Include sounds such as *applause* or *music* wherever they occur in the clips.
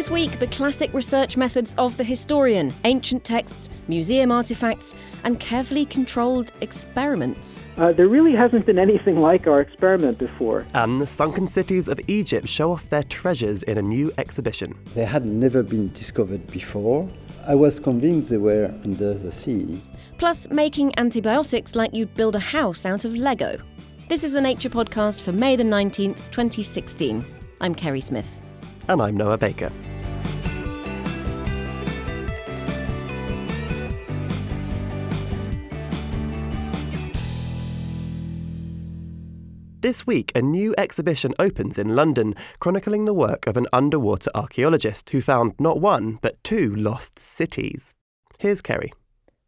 This week, the classic research methods of the historian, ancient texts, museum artifacts, and carefully controlled experiments. Uh, there really hasn't been anything like our experiment before. And the sunken cities of Egypt show off their treasures in a new exhibition. They had never been discovered before. I was convinced they were under the sea. Plus, making antibiotics like you'd build a house out of Lego. This is the Nature Podcast for May the 19th, 2016. I'm Kerri Smith. And I'm Noah Baker. This week, a new exhibition opens in London, chronicling the work of an underwater archaeologist who found not one, but two lost cities. Here's Kerri.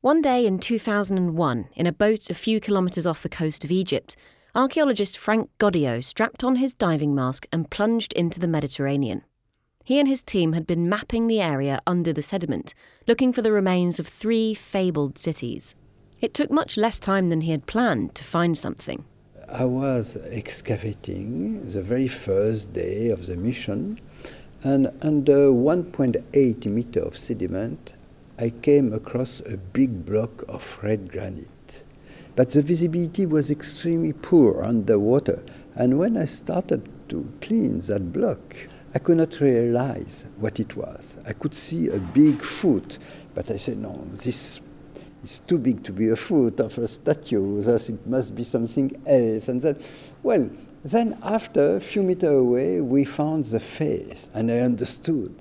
One day in 2001, in a boat a few kilometres off the coast of Egypt, archaeologist Frank Goddio strapped on his diving mask and plunged into the Mediterranean. He and his team had been mapping the area under the sediment, looking for the remains of three fabled cities. It took much less time than he had planned to find something. I was excavating the very first day of the mission, and under 1.8 meter of sediment, I came across a big block of red granite. But the visibility was extremely poor underwater, and when I started to clean that block, I could not realize what it was. I could see a big foot, but I said, no, this is too big to be a foot of a statue, thus it must be something else. And then, well, then after, a few meters away, we found the face, and I understood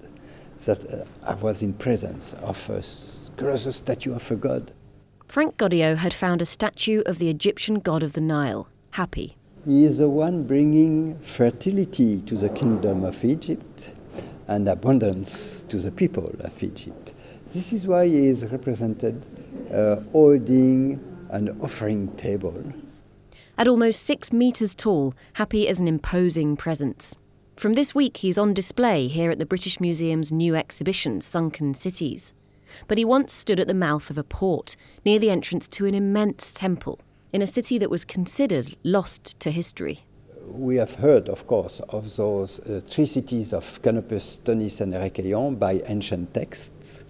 that uh, I was in presence of a colossal statue of a god. Frank Goddio had found a statue of the Egyptian god of the Nile, Hapi. He is the one bringing fertility to the kingdom of Egypt and abundance to the people of Egypt. This is why he is represented uh, holding an offering table. At almost six metres tall, Hapi is an imposing presence. From this week, he's on display here at the British Museum's new exhibition, Sunken Cities. But he once stood at the mouth of a port, near the entrance to an immense temple, in a city that was considered lost to history. We have heard, of course, of those uh, three cities of Canopus, Thonis, and Herakleion by ancient texts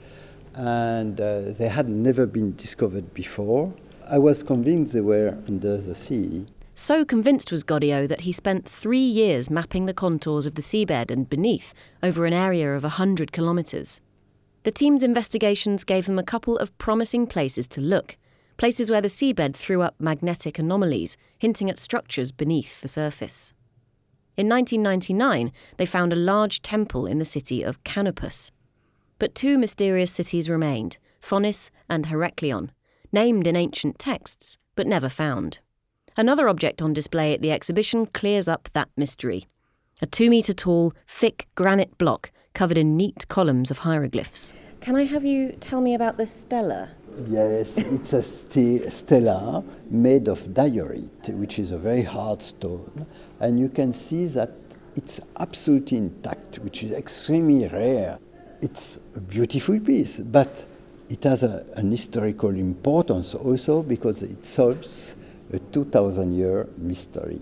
and uh, they had never been discovered before. I was convinced they were under the sea. So convinced was Goddio that he spent three years mapping the contours of the seabed and beneath over an area of 100 kilometres. The team's investigations gave them a couple of promising places to look, places where the seabed threw up magnetic anomalies, hinting at structures beneath the surface. In 1999, they found a large temple in the city of Canopus. But two mysterious cities remained Thonis and Herakleion, named in ancient texts, but never found. Another object on display at the exhibition clears up that mystery a two metre tall, thick granite block covered in neat columns of hieroglyphs. Can I have you tell me about the stela? Yes, it's a st- stela made of diorite, which is a very hard stone, and you can see that it's absolutely intact, which is extremely rare. It's a beautiful piece, but it has a, an historical importance also because it solves a 2000 year mystery.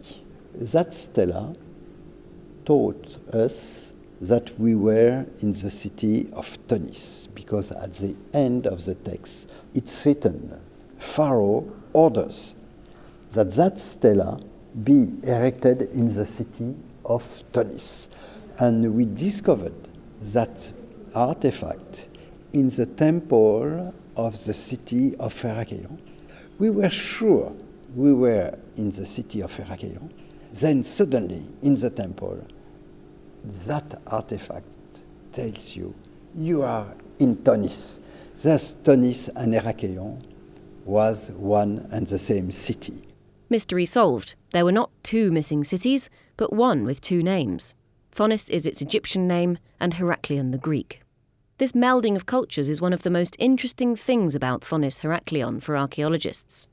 That stela taught us that we were in the city of Thonis because at the end of the text it's written Pharaoh orders that that stela be erected in the city of Thonis. And we discovered that artifact in the temple of the city of Herakleion. We were sure we were in the city of Herakleion. Then suddenly, in the temple, that artifact tells you you are in Thonis. Thus, Thonis and Herakleion was one and the same city. Mystery solved. There were not two missing cities, but one with two names. Thonis is its Egyptian name, and Herakleion the Greek. This melding of cultures is one of the most interesting things about Thonis Herakleion for archaeologists.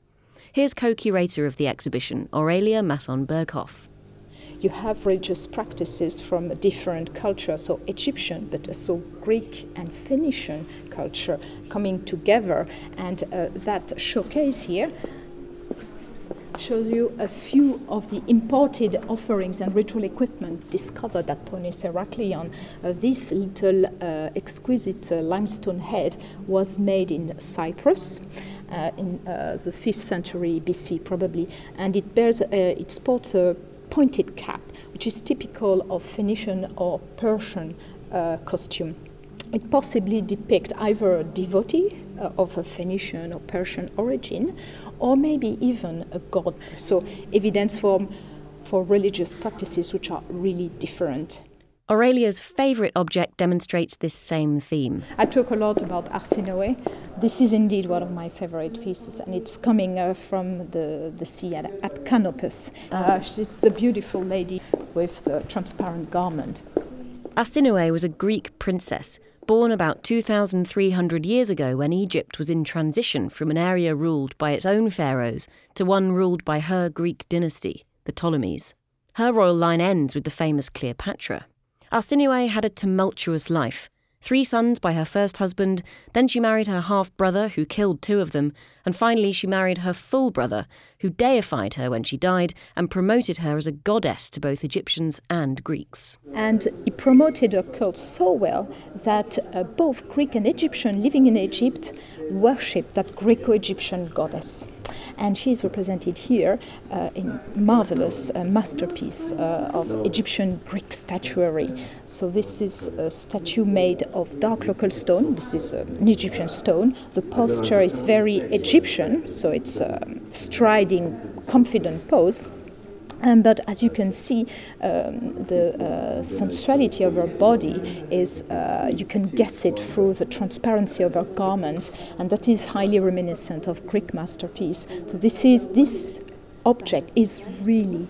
Here's co curator of the exhibition, Aurelia Masson Berghoff. You have religious practices from different cultures, so Egyptian, but also Greek and Phoenician culture coming together, and uh, that showcase here shows you a few of the imported offerings and ritual equipment discovered at Thonis Herakleion. Uh, this little uh, exquisite uh, limestone head was made in Cyprus. Uh, in uh, the 5th century BC, probably, and it bears uh, it sports a pointed cap, which is typical of Phoenician or Persian costume. It possibly depicts either a devotee uh, of a Phoenician or Persian origin, or maybe even a god. So, evidence for, for religious practices which are really different. Aurelia's favourite object demonstrates this same theme. I talk a lot about Arsinoe. This is indeed one of my favourite pieces, and it's coming uh, from the, the sea at, at Canopus. Uh, she's the beautiful lady with the transparent garment. Arsinoe was a Greek princess born about 2,300 years ago when Egypt was in transition from an area ruled by its own pharaohs to one ruled by her Greek dynasty, the Ptolemies. Her royal line ends with the famous Cleopatra. Arsinoe had a tumultuous life. Three sons by her first husband, then she married her half brother, who killed two of them, and finally she married her full brother, who deified her when she died and promoted her as a goddess to both Egyptians and Greeks. And he promoted her cult so well that uh, both Greek and Egyptian living in Egypt worshipped that Greco Egyptian goddess and she is represented here uh, in marvelous uh, masterpiece uh, of Egyptian Greek statuary. So this is a statue made of dark local stone. This is uh, an Egyptian stone. The posture is very Egyptian, so it's a striding, confident pose. Um, but as you can see, um, the uh, sensuality of her body is, uh, you can guess it through the transparency of her garment, and that is highly reminiscent of Greek masterpiece. So this is, this object is really,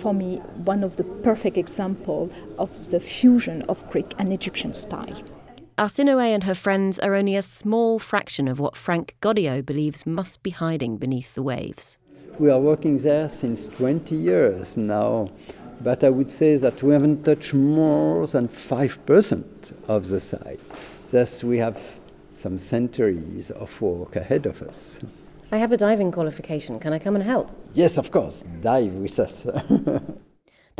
for me, one of the perfect example of the fusion of Greek and Egyptian style. Arsinoe and her friends are only a small fraction of what Frank Goddio believes must be hiding beneath the waves. We are working there since 20 years now, but I would say that we haven't touched more than 5% of the site. Thus, we have some centuries of work ahead of us. I have a diving qualification. Can I come and help? Yes, of course. Dive with us. *laughs*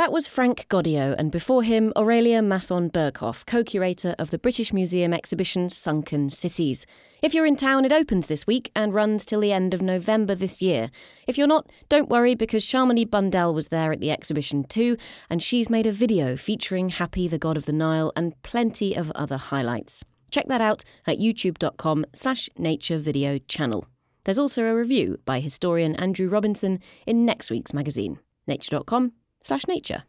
That was Frank Goddio, and before him, Aurelia Masson Berghoff, co curator of the British Museum exhibition Sunken Cities. If you're in town, it opens this week and runs till the end of November this year. If you're not, don't worry because Shamini Bundell was there at the exhibition too, and she's made a video featuring Hapi, the god of the Nile, and plenty of other highlights. Check that out at youtube.com slash nature video channel. There's also a review by historian Andrew Robinson in next week's magazine, nature.com slash nature.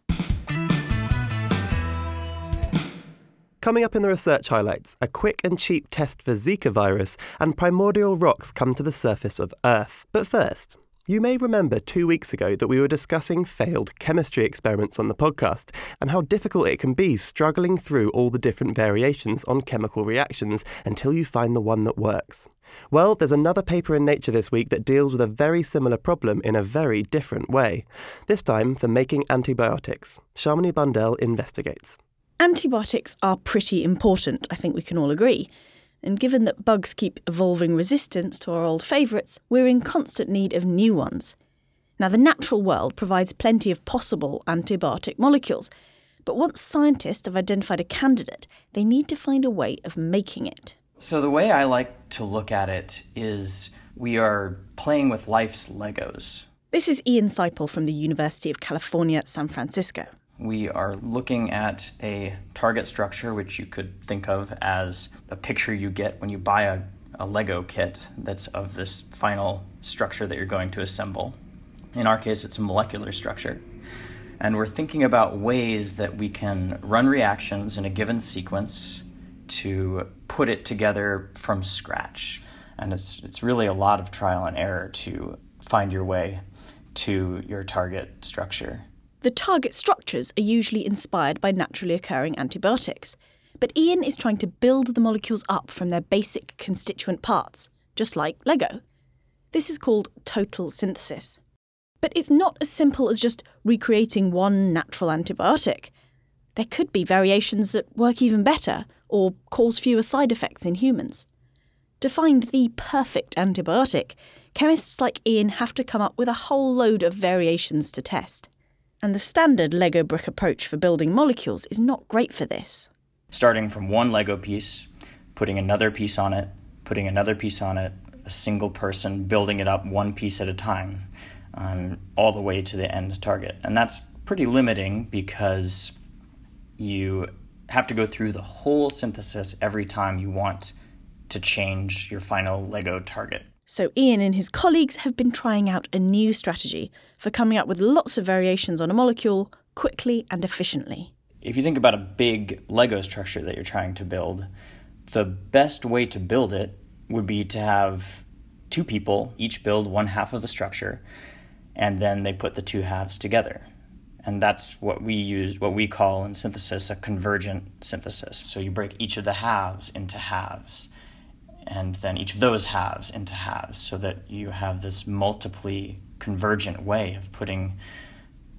Coming up in the research highlights, a quick and cheap test for Zika virus and primordial rocks come to the surface of Earth. But first, you may remember two weeks ago that we were discussing failed chemistry experiments on the podcast and how difficult it can be struggling through all the different variations on chemical reactions until you find the one that works. Well, there's another paper in Nature this week that deals with a very similar problem in a very different way. This time for making antibiotics. Shamini Bundell investigates. Antibiotics are pretty important, I think we can all agree. And given that bugs keep evolving resistance to our old favourites, we're in constant need of new ones. Now, the natural world provides plenty of possible antibiotic molecules, but once scientists have identified a candidate, they need to find a way of making it. So, the way I like to look at it is we are playing with life's Legos. This is Ian Seiple from the University of California, San Francisco we are looking at a target structure, which you could think of as a picture you get when you buy a, a Lego kit that's of this final structure that you're going to assemble. In our case, it's a molecular structure. And we're thinking about ways that we can run reactions in a given sequence to put it together from scratch. And it's, it's really a lot of trial and error to find your way to your target structure. The target structures are usually inspired by naturally occurring antibiotics, but Ian is trying to build the molecules up from their basic constituent parts, just like Lego. This is called total synthesis. But it's not as simple as just recreating one natural antibiotic. There could be variations that work even better or cause fewer side effects in humans. To find the perfect antibiotic, chemists like Ian have to come up with a whole load of variations to test. And the standard Lego brick approach for building molecules is not great for this. Starting from one Lego piece, putting another piece on it, putting another piece on it, a single person building it up one piece at a time, um, all the way to the end target. And that's pretty limiting because you have to go through the whole synthesis every time you want to change your final Lego target. So, Ian and his colleagues have been trying out a new strategy for coming up with lots of variations on a molecule quickly and efficiently. If you think about a big Lego structure that you're trying to build, the best way to build it would be to have two people each build one half of a structure, and then they put the two halves together. And that's what we use, what we call in synthesis a convergent synthesis. So you break each of the halves into halves and then each of those halves into halves so that you have this multiply convergent way of putting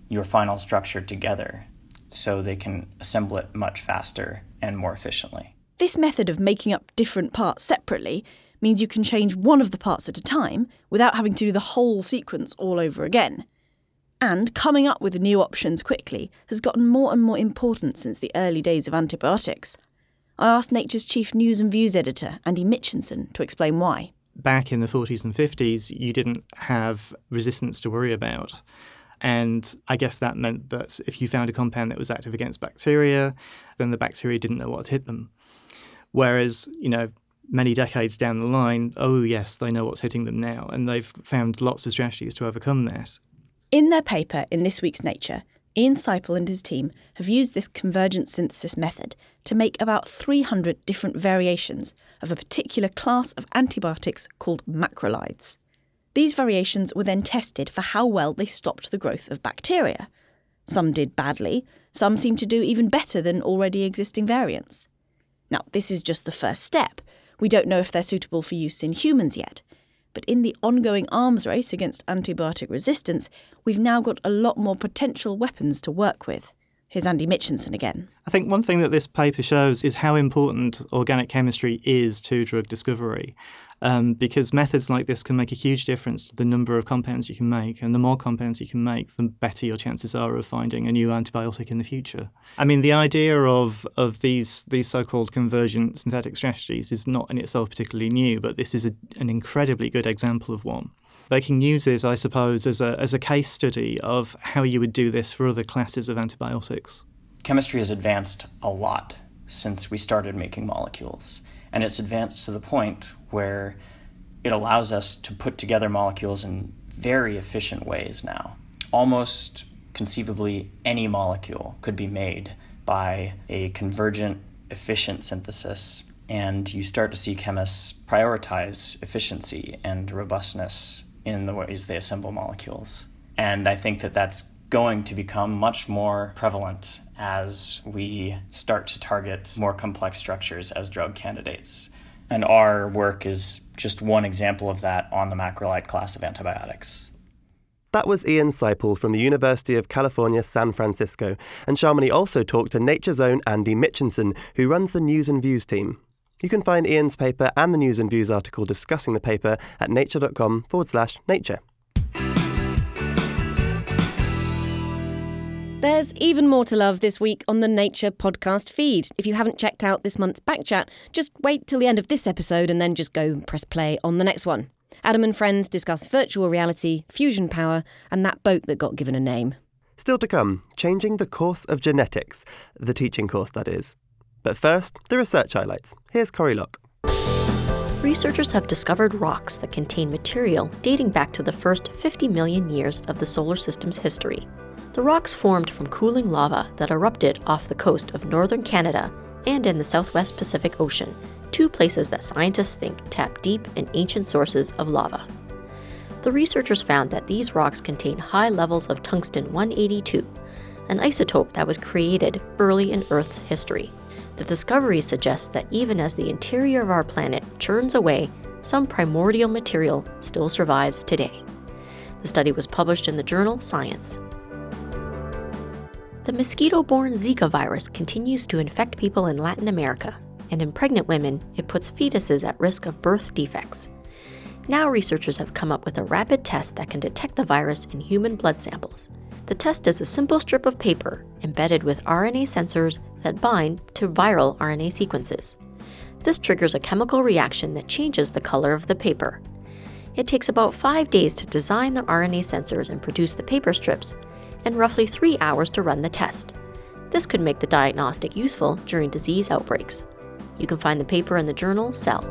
your final structure together so they can assemble it much faster and more efficiently. This method of making up different parts separately means you can change one of the parts at a time without having to do the whole sequence all over again. And coming up with new options quickly has gotten more and more important since the early days of antibiotics. I asked Nature's chief news and views editor, Andy Mitchinson, to explain why. Back in the 40s and 50s, you didn't have resistance to worry about. And I guess that meant that if you found a compound that was active against bacteria, then the bacteria didn't know what hit them. Whereas, you know, many decades down the line, oh, yes, they know what's hitting them now. And they've found lots of strategies to overcome that. In their paper in this week's Nature, Ian Seiple and his team have used this convergent synthesis method to make about 300 different variations of a particular class of antibiotics called macrolides. These variations were then tested for how well they stopped the growth of bacteria. Some did badly, some seemed to do even better than already existing variants. Now, this is just the first step. We don't know if they're suitable for use in humans yet, but in the ongoing arms race against antibiotic resistance, we've now got a lot more potential weapons to work with. Here's Andy Mitchinson again. I think one thing that this paper shows is how important organic chemistry is to drug discovery. Um, because methods like this can make a huge difference to the number of compounds you can make. And the more compounds you can make, the better your chances are of finding a new antibiotic in the future. I mean, the idea of, of these, these so called convergent synthetic strategies is not in itself particularly new, but this is a, an incredibly good example of one. They can use it, I suppose, as a, as a case study of how you would do this for other classes of antibiotics. Chemistry has advanced a lot since we started making molecules. And it's advanced to the point where it allows us to put together molecules in very efficient ways now. Almost conceivably, any molecule could be made by a convergent, efficient synthesis. And you start to see chemists prioritize efficiency and robustness in the ways they assemble molecules. And I think that that's going to become much more prevalent as we start to target more complex structures as drug candidates. And our work is just one example of that on the macrolide class of antibiotics. That was Ian Seiple from the University of California, San Francisco, and Shamini also talked to Nature's own Andy Mitchinson, who runs the News and Views team. You can find Ian's paper and the News and Views article discussing the paper at nature.com forward slash nature. There's even more to love this week on the Nature podcast feed. If you haven't checked out this month's back chat, just wait till the end of this episode and then just go press play on the next one. Adam and friends discuss virtual reality, fusion power, and that boat that got given a name. Still to come, changing the course of genetics, the teaching course that is. But first, the research highlights. Here's Corie Lok. Researchers have discovered rocks that contain material dating back to the first 50 million years of the solar system's history. The rocks formed from cooling lava that erupted off the coast of northern Canada and in the southwest Pacific Ocean, two places that scientists think tap deep in ancient sources of lava. The researchers found that these rocks contain high levels of tungsten 182, an isotope that was created early in Earth's history. The discovery suggests that even as the interior of our planet churns away, some primordial material still survives today. The study was published in the journal Science. The mosquito borne Zika virus continues to infect people in Latin America, and in pregnant women, it puts fetuses at risk of birth defects. Now, researchers have come up with a rapid test that can detect the virus in human blood samples. The test is a simple strip of paper embedded with RNA sensors that bind to viral RNA sequences. This triggers a chemical reaction that changes the color of the paper. It takes about five days to design the RNA sensors and produce the paper strips, and roughly three hours to run the test. This could make the diagnostic useful during disease outbreaks. You can find the paper in the journal Cell.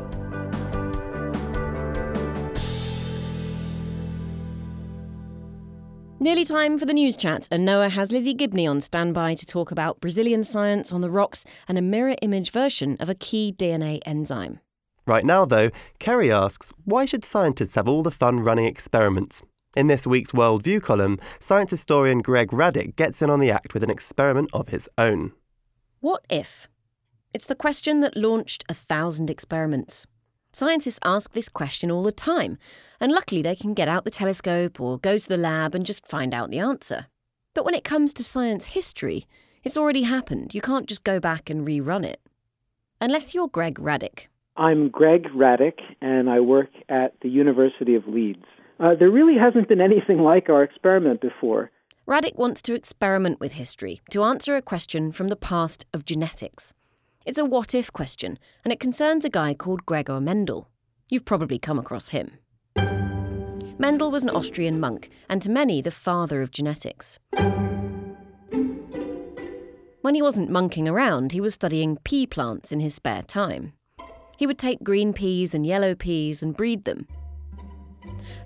Nearly time for the news chat, and Noah has Lizzie Gibney on standby to talk about Brazilian science on the rocks and a mirror image version of a key DNA enzyme. Right now, though, Kerri asks why should scientists have all the fun running experiments? In this week's Worldview column, science historian Greg Radick gets in on the act with an experiment of his own. What if? It's the question that launched a thousand experiments. Scientists ask this question all the time, and luckily they can get out the telescope or go to the lab and just find out the answer. But when it comes to science history, it's already happened. You can't just go back and rerun it. Unless you're Greg Radick. I'm Greg Radick, and I work at the University of Leeds. Uh, there really hasn't been anything like our experiment before. Radick wants to experiment with history to answer a question from the past of genetics. It's a what if question, and it concerns a guy called Gregor Mendel. You've probably come across him. Mendel was an Austrian monk, and to many, the father of genetics. When he wasn't monking around, he was studying pea plants in his spare time. He would take green peas and yellow peas and breed them.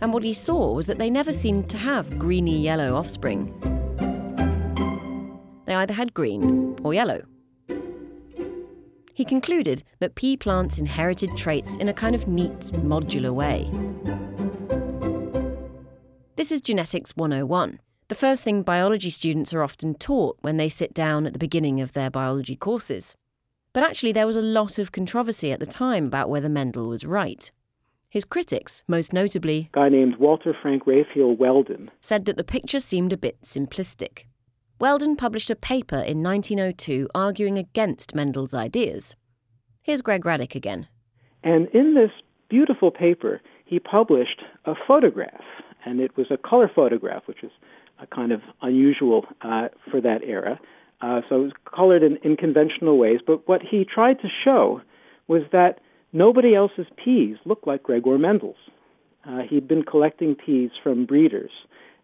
And what he saw was that they never seemed to have greeny yellow offspring. They either had green or yellow. He concluded that pea plants inherited traits in a kind of neat, modular way. This is Genetics 101, the first thing biology students are often taught when they sit down at the beginning of their biology courses. But actually, there was a lot of controversy at the time about whether Mendel was right. His critics, most notably a guy named Walter Frank Raphael Weldon, said that the picture seemed a bit simplistic. Weldon published a paper in 1902 arguing against Mendel's ideas. Here's Greg Radick again. And in this beautiful paper, he published a photograph, and it was a color photograph, which is a kind of unusual uh, for that era. Uh, so it was colored in, in conventional ways. But what he tried to show was that nobody else's peas looked like Gregor Mendel's. Uh, he'd been collecting peas from breeders.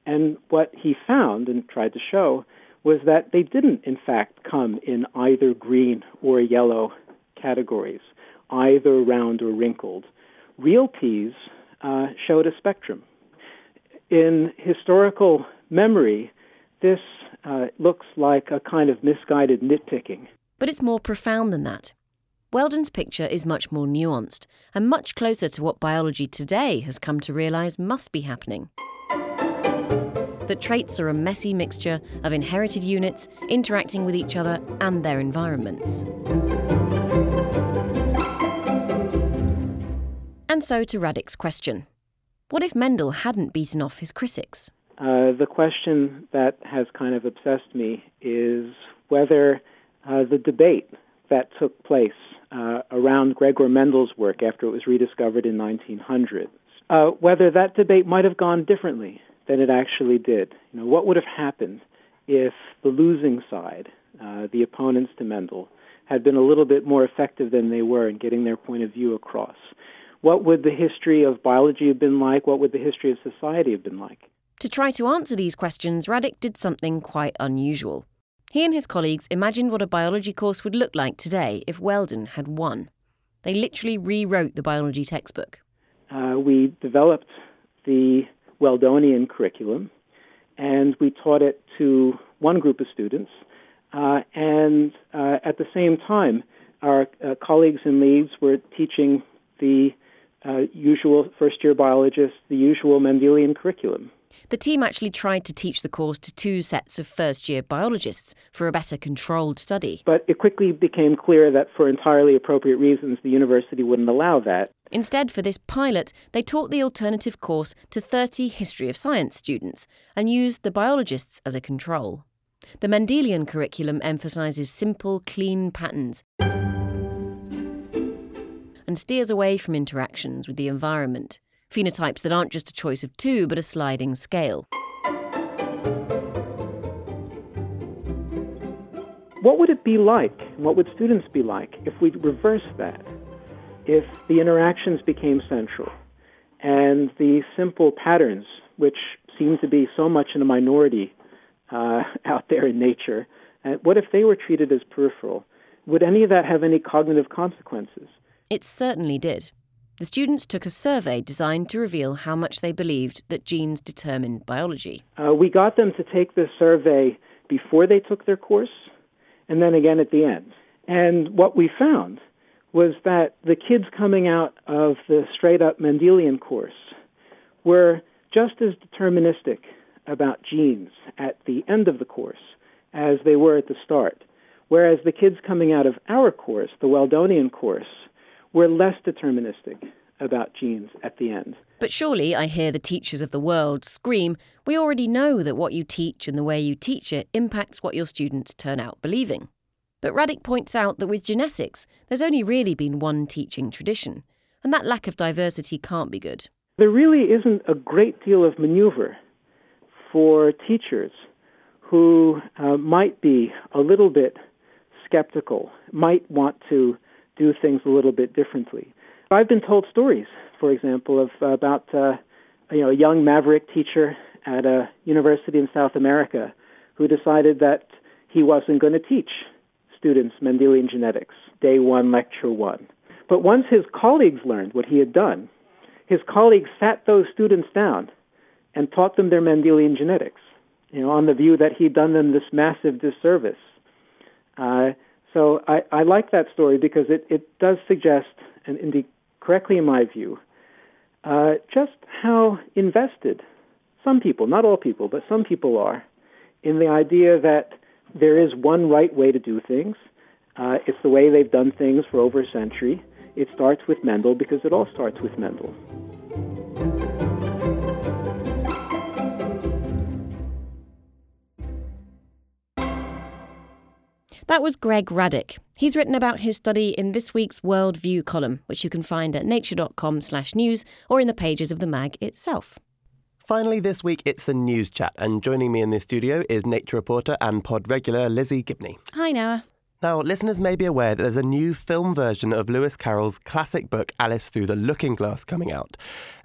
And what he found and tried to show was that they didn't, in fact, come in either green or yellow categories, either round or wrinkled. Real peas uh, showed a spectrum. In historical memory, this uh, looks like a kind of misguided nitpicking. But it's more profound than that. Weldon's picture is much more nuanced and much closer to what biology today has come to realise must be happening that traits are a messy mixture of inherited units interacting with each other and their environments. And so to Radick's question What if Mendel hadn't beaten off his critics? Uh, the question that has kind of obsessed me is whether uh, the debate that took place uh, around Gregor Mendel's work after it was rediscovered in 1900, uh, whether that debate might have gone differently than it actually did. You know, what would have happened if the losing side, uh, the opponents to Mendel, had been a little bit more effective than they were in getting their point of view across? What would the history of biology have been like? What would the history of society have been like? To try to answer these questions, Radick did something quite unusual. He and his colleagues imagined what a biology course would look like today if Weldon had won. They literally rewrote the biology textbook. Uh, we developed the Weldonian curriculum, and we taught it to one group of students. Uh, and uh, at the same time, our uh, colleagues in Leeds were teaching the uh, usual first year biologists the usual Mendelian curriculum. The team actually tried to teach the course to two sets of first year biologists for a better controlled study. But it quickly became clear that for entirely appropriate reasons, the university wouldn't allow that. Instead, for this pilot, they taught the alternative course to 30 History of Science students and used the biologists as a control. The Mendelian curriculum emphasises simple, clean patterns and steers away from interactions with the environment, phenotypes that aren't just a choice of two, but a sliding scale. What would it be like, what would students be like, if we reversed that? If the interactions became central and the simple patterns, which seem to be so much in a minority uh, *laughs* out there in nature, uh, what if they were treated as peripheral? Would any of that have any cognitive consequences? It certainly did. The students took a survey designed to reveal how much they believed that genes determined biology. Uh, we got them to take the survey before they took their course and then again at the end. And what we found was that the kids coming out of the straight up Mendelian course were just as deterministic about genes at the end of the course as they were at the start. Whereas the kids coming out of our course, the Weldonian course, were less deterministic about genes at the end. But surely I hear the teachers of the world scream, we already know that what you teach and the way you teach it impacts what your students turn out believing. But Radick points out that with genetics, there's only really been one teaching tradition, and that lack of diversity can't be good. There really isn't a great deal of maneuver for teachers who uh, might be a little bit skeptical, might want to do things a little bit differently. I've been told stories, for example, of about uh, you know a young maverick teacher at a university in South America who decided that he wasn't going to teach students Mendelian genetics, day one, lecture one. But once his colleagues learned what he had done, his colleagues sat those students down and taught them their Mendelian genetics, you know, on the view that he'd done them this massive disservice. Uh, so I, I like that story because it, it does suggest, and indeed correctly in my view, uh, just how invested some people, not all people, but some people are, in the idea that there is one right way to do things. Uh, it's the way they've done things for over a century. It starts with Mendel because it all starts with Mendel. That was Greg Radick. He's written about his study in this week's Worldview column, which you can find at nature.com/news or in the pages of the mag itself. Finally, this week it's the news chat, and joining me in the studio is nature reporter and pod regular Lizzie Gibney. Hi, Noah. Now, listeners may be aware that there's a new film version of Lewis Carroll's classic book Alice Through the Looking Glass coming out.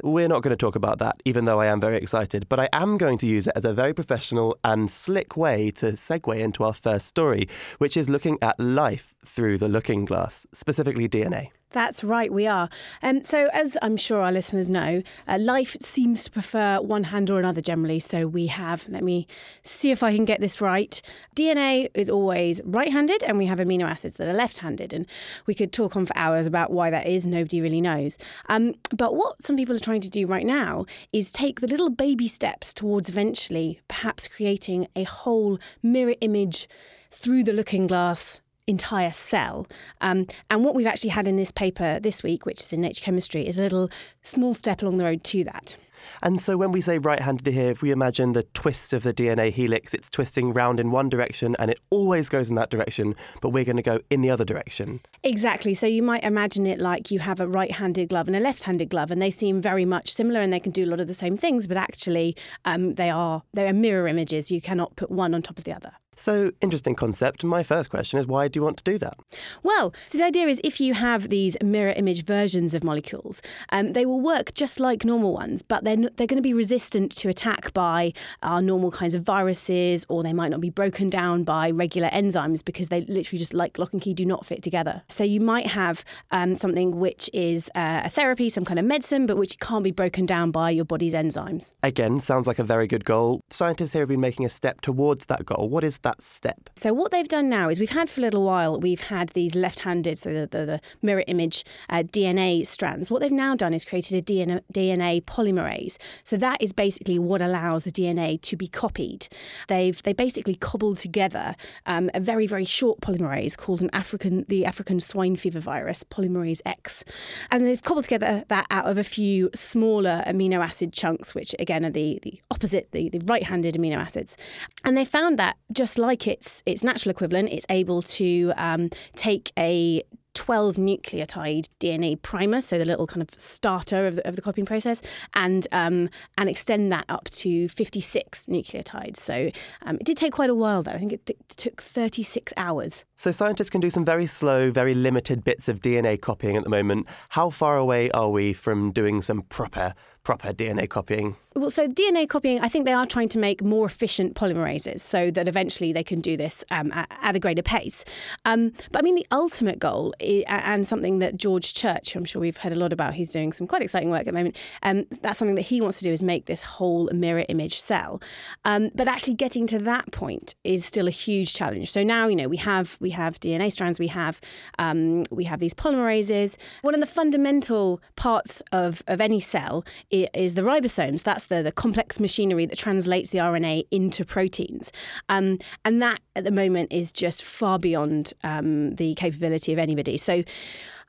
We're not going to talk about that, even though I am very excited, but I am going to use it as a very professional and slick way to segue into our first story, which is looking at life through the looking glass, specifically DNA. That's right, we are. Um, so, as I'm sure our listeners know, uh, life seems to prefer one hand or another generally. So, we have, let me see if I can get this right. DNA is always right handed, and we have amino acids that are left handed. And we could talk on for hours about why that is. Nobody really knows. Um, but what some people are trying to do right now is take the little baby steps towards eventually perhaps creating a whole mirror image through the looking glass entire cell. Um, and what we've actually had in this paper this week, which is in Nature Chemistry, is a little small step along the road to that. And so when we say right handed here, if we imagine the twist of the DNA helix, it's twisting round in one direction and it always goes in that direction, but we're going to go in the other direction. Exactly. So you might imagine it like you have a right handed glove and a left handed glove, and they seem very much similar and they can do a lot of the same things, but actually um, they are they are mirror images. You cannot put one on top of the other. So, interesting concept. My first question is why do you want to do that? Well, so the idea is if you have these mirror image versions of molecules, um, they will work just like normal ones, but they're, they're going to be resistant to attack by our normal kinds of viruses, or they might not be broken down by regular enzymes because they literally just like lock and key do not fit together. So, you might have um, something which is uh, a therapy, some kind of medicine, but which can't be broken down by your body's enzymes. Again, sounds like a very good goal. Scientists here have been making a step towards that goal. What is that step? So what they've done now is we've had for a little while we've had these left-handed, so the, the, the mirror image uh, DNA strands. What they've now done is created a DNA, DNA polymerase. So that is basically what allows the DNA to be copied. They've they basically cobbled together um, a very very short polymerase called an African the African swine fever virus polymerase X, and they've cobbled together that out of a few smaller amino acid chunks, which again are the the opposite the, the right-handed amino acids, and they found that just like its its natural equivalent, it's able to um, take a 12 nucleotide DNA primer, so the little kind of starter of the, of the copying process, and um, and extend that up to 56 nucleotides. So um, it did take quite a while, though. I think it, th- took 36 hours. So scientists can do some very slow, very limited bits of DNA copying at the moment. How far away are we from doing some proper proper DNA copying? Well, so DNA copying, I think they are trying to make more efficient polymerases so that eventually they can do this um, at, at, a greater pace. Um, but I mean, the ultimate goal, is, and something that George Church, I'm sure we've heard a lot about, he's doing some quite exciting work at the moment. Um, that's something that he wants to do is make this whole mirror image cell. Um, but actually, getting to that point is still a huge challenge. So now, you know, we have we have DNA strands, we have um, we have these polymerases. One of the fundamental parts of of any cell is the ribosomes. That's the, the complex machinery that translates the RNA into proteins. Um, and that at the moment is just far beyond um, the capability of anybody. So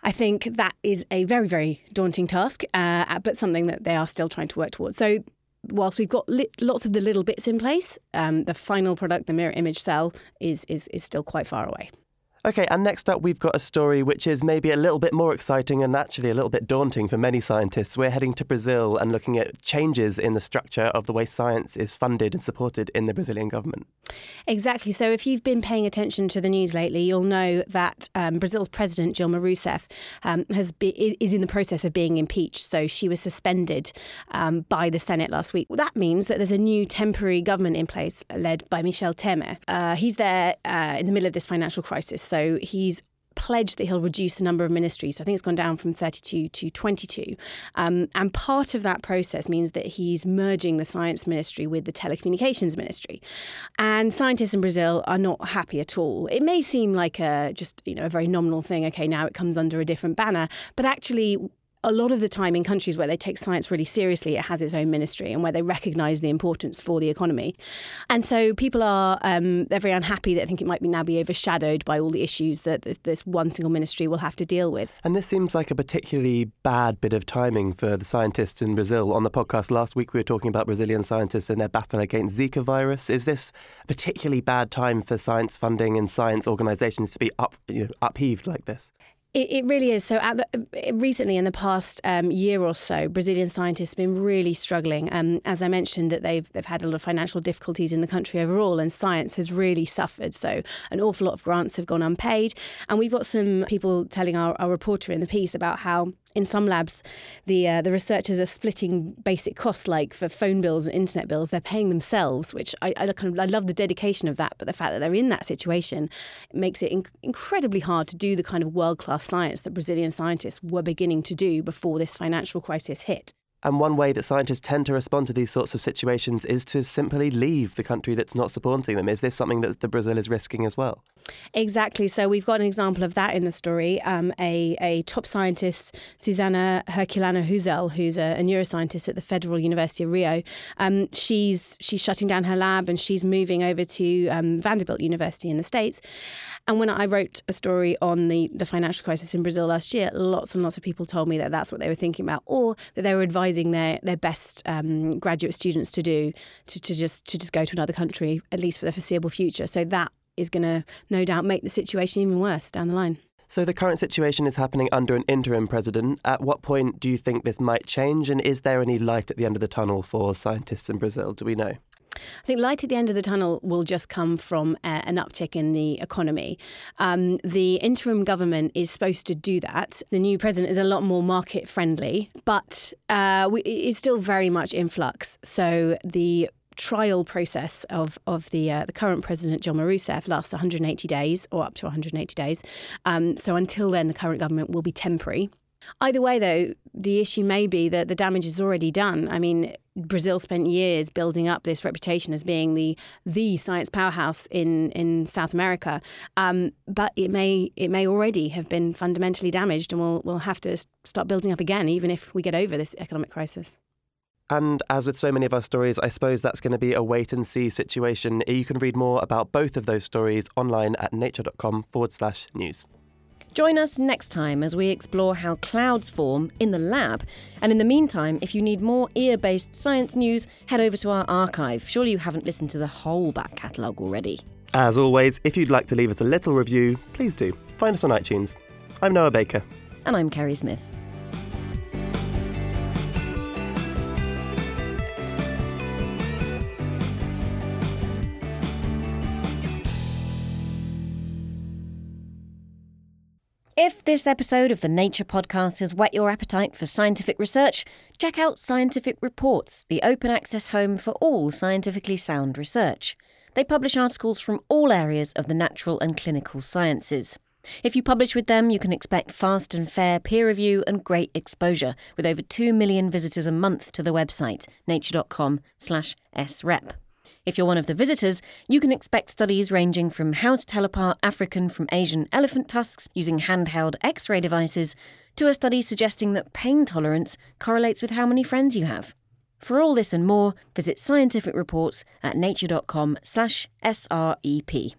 I think that is a very, very daunting task, uh, but something that they are still trying to work towards. So whilst we've got li- lots of the little bits in place, um, the final product, the mirror image cell, is, is, is still quite far away. Okay, and next up, we've got a story which is maybe a little bit more exciting and actually a little bit daunting for many scientists. We're heading to Brazil and looking at changes in the structure of the way science is funded and supported in the Brazilian government. Exactly. So, if you've been paying attention to the news lately, you'll know that um, Brazil's president, Dilma Rousseff, um, has be, is in the process of being impeached. So, she was suspended um, by the Senate last week. Well, that means that there's a new temporary government in place led by Michel Temer. Uh, he's there uh, in the middle of this financial crisis. So he's pledged that he'll reduce the number of ministries. I think it's gone down from 32 to 22. Um, and part of that process means that he's merging the science ministry with the telecommunications ministry. And scientists in Brazil are not happy at all. It may seem like a just you know a very nominal thing. Okay, now it comes under a different banner, but actually a lot of the time in countries where they take science really seriously, it has its own ministry and where they recognise the importance for the economy. And so people are um, they're very unhappy that I think it might be now be overshadowed by all the issues that this one single ministry will have to deal with. And this seems like a particularly bad bit of timing for the scientists in Brazil. On the podcast last week, we were talking about Brazilian scientists and their battle against Zika virus. Is this a particularly bad time for science funding and science organisations to be up, you know, upheaved like this? It, it, really is. So, the, recently, in the past um, year or so, Brazilian scientists have been really struggling. Um, as I mentioned, that they've they've had a lot of financial difficulties in the country overall, and science has really suffered. So, an awful lot of grants have gone unpaid, and we've got some people telling our, our reporter in the piece about how in some labs, the uh, the researchers are splitting basic costs, like for phone bills and internet bills. They're paying themselves, which I, I kind of I love the dedication of that. But the fact that they're in that situation makes it inc- incredibly hard to do the kind of world class science that Brazilian scientists were beginning to do before this financial crisis hit. And one way that scientists tend to respond to these sorts of situations is to simply leave the country that's not supporting them. Is this something that the Brazil is risking as well? Exactly. So we've got an example of that in the story. Um, a, a top scientist, Suzana Herculano Houzel, who's a, a, neuroscientist at the Federal University of Rio, um, she's she's shutting down her lab and she's moving over to um, Vanderbilt University in the States. And when I wrote a story on the, the financial crisis in Brazil last year, lots and lots of people told me that that's what they were thinking about, or that they were advising their their best um, graduate students to do to, to just to just go to another country at least for the foreseeable future. So that is going to no doubt make the situation even worse down the line. So the current situation is happening under an interim president. At what point do you think this might change, and is there any light at the end of the tunnel for scientists in Brazil? Do we know? I think light at the end of the tunnel will just come from uh, an uptick in the economy. Um, the interim government is supposed to do that. The new president is a lot more market friendly, but uh, we, is still very much in flux. So the trial process of of the uh, the current president Dilma Rousseff lasts 180 days or up to 180 days. Um, so until then, the current government will be temporary. Either way, though, the issue may be that the damage is already done. I mean, Brazil spent years building up this reputation as being the the science powerhouse in in South America, um, but it may it may already have been fundamentally damaged, and we'll we'll have to start building up again, even if we get over this economic crisis. And as with so many of our stories, I suppose that's going to be a wait and see situation. You can read more about both of those stories online at nature.com forward slash news. Join us next time as we explore how clouds form in the lab. And in the meantime, if you need more ear based science news, head over to our archive. Surely you haven't listened to the whole back catalogue already. As always, if you'd like to leave us a little review, please do. Find us on iTunes. I'm Noah Baker. And I'm Kerri Smith. This episode of the Nature Podcast has whet your appetite for scientific research, check out Scientific Reports, the open access home for all scientifically sound research. They publish articles from all areas of the natural and clinical sciences. If you publish with them, you can expect fast and fair peer review and great exposure, with over 2 million visitors a month to the website, nature.com/srep. If you're one of the visitors, you can expect studies ranging from how to tell apart African from Asian elephant tusks using handheld X ray devices to a study suggesting that pain tolerance correlates with how many friends you have. For all this and more, visit scientific reports at nature.com/srep.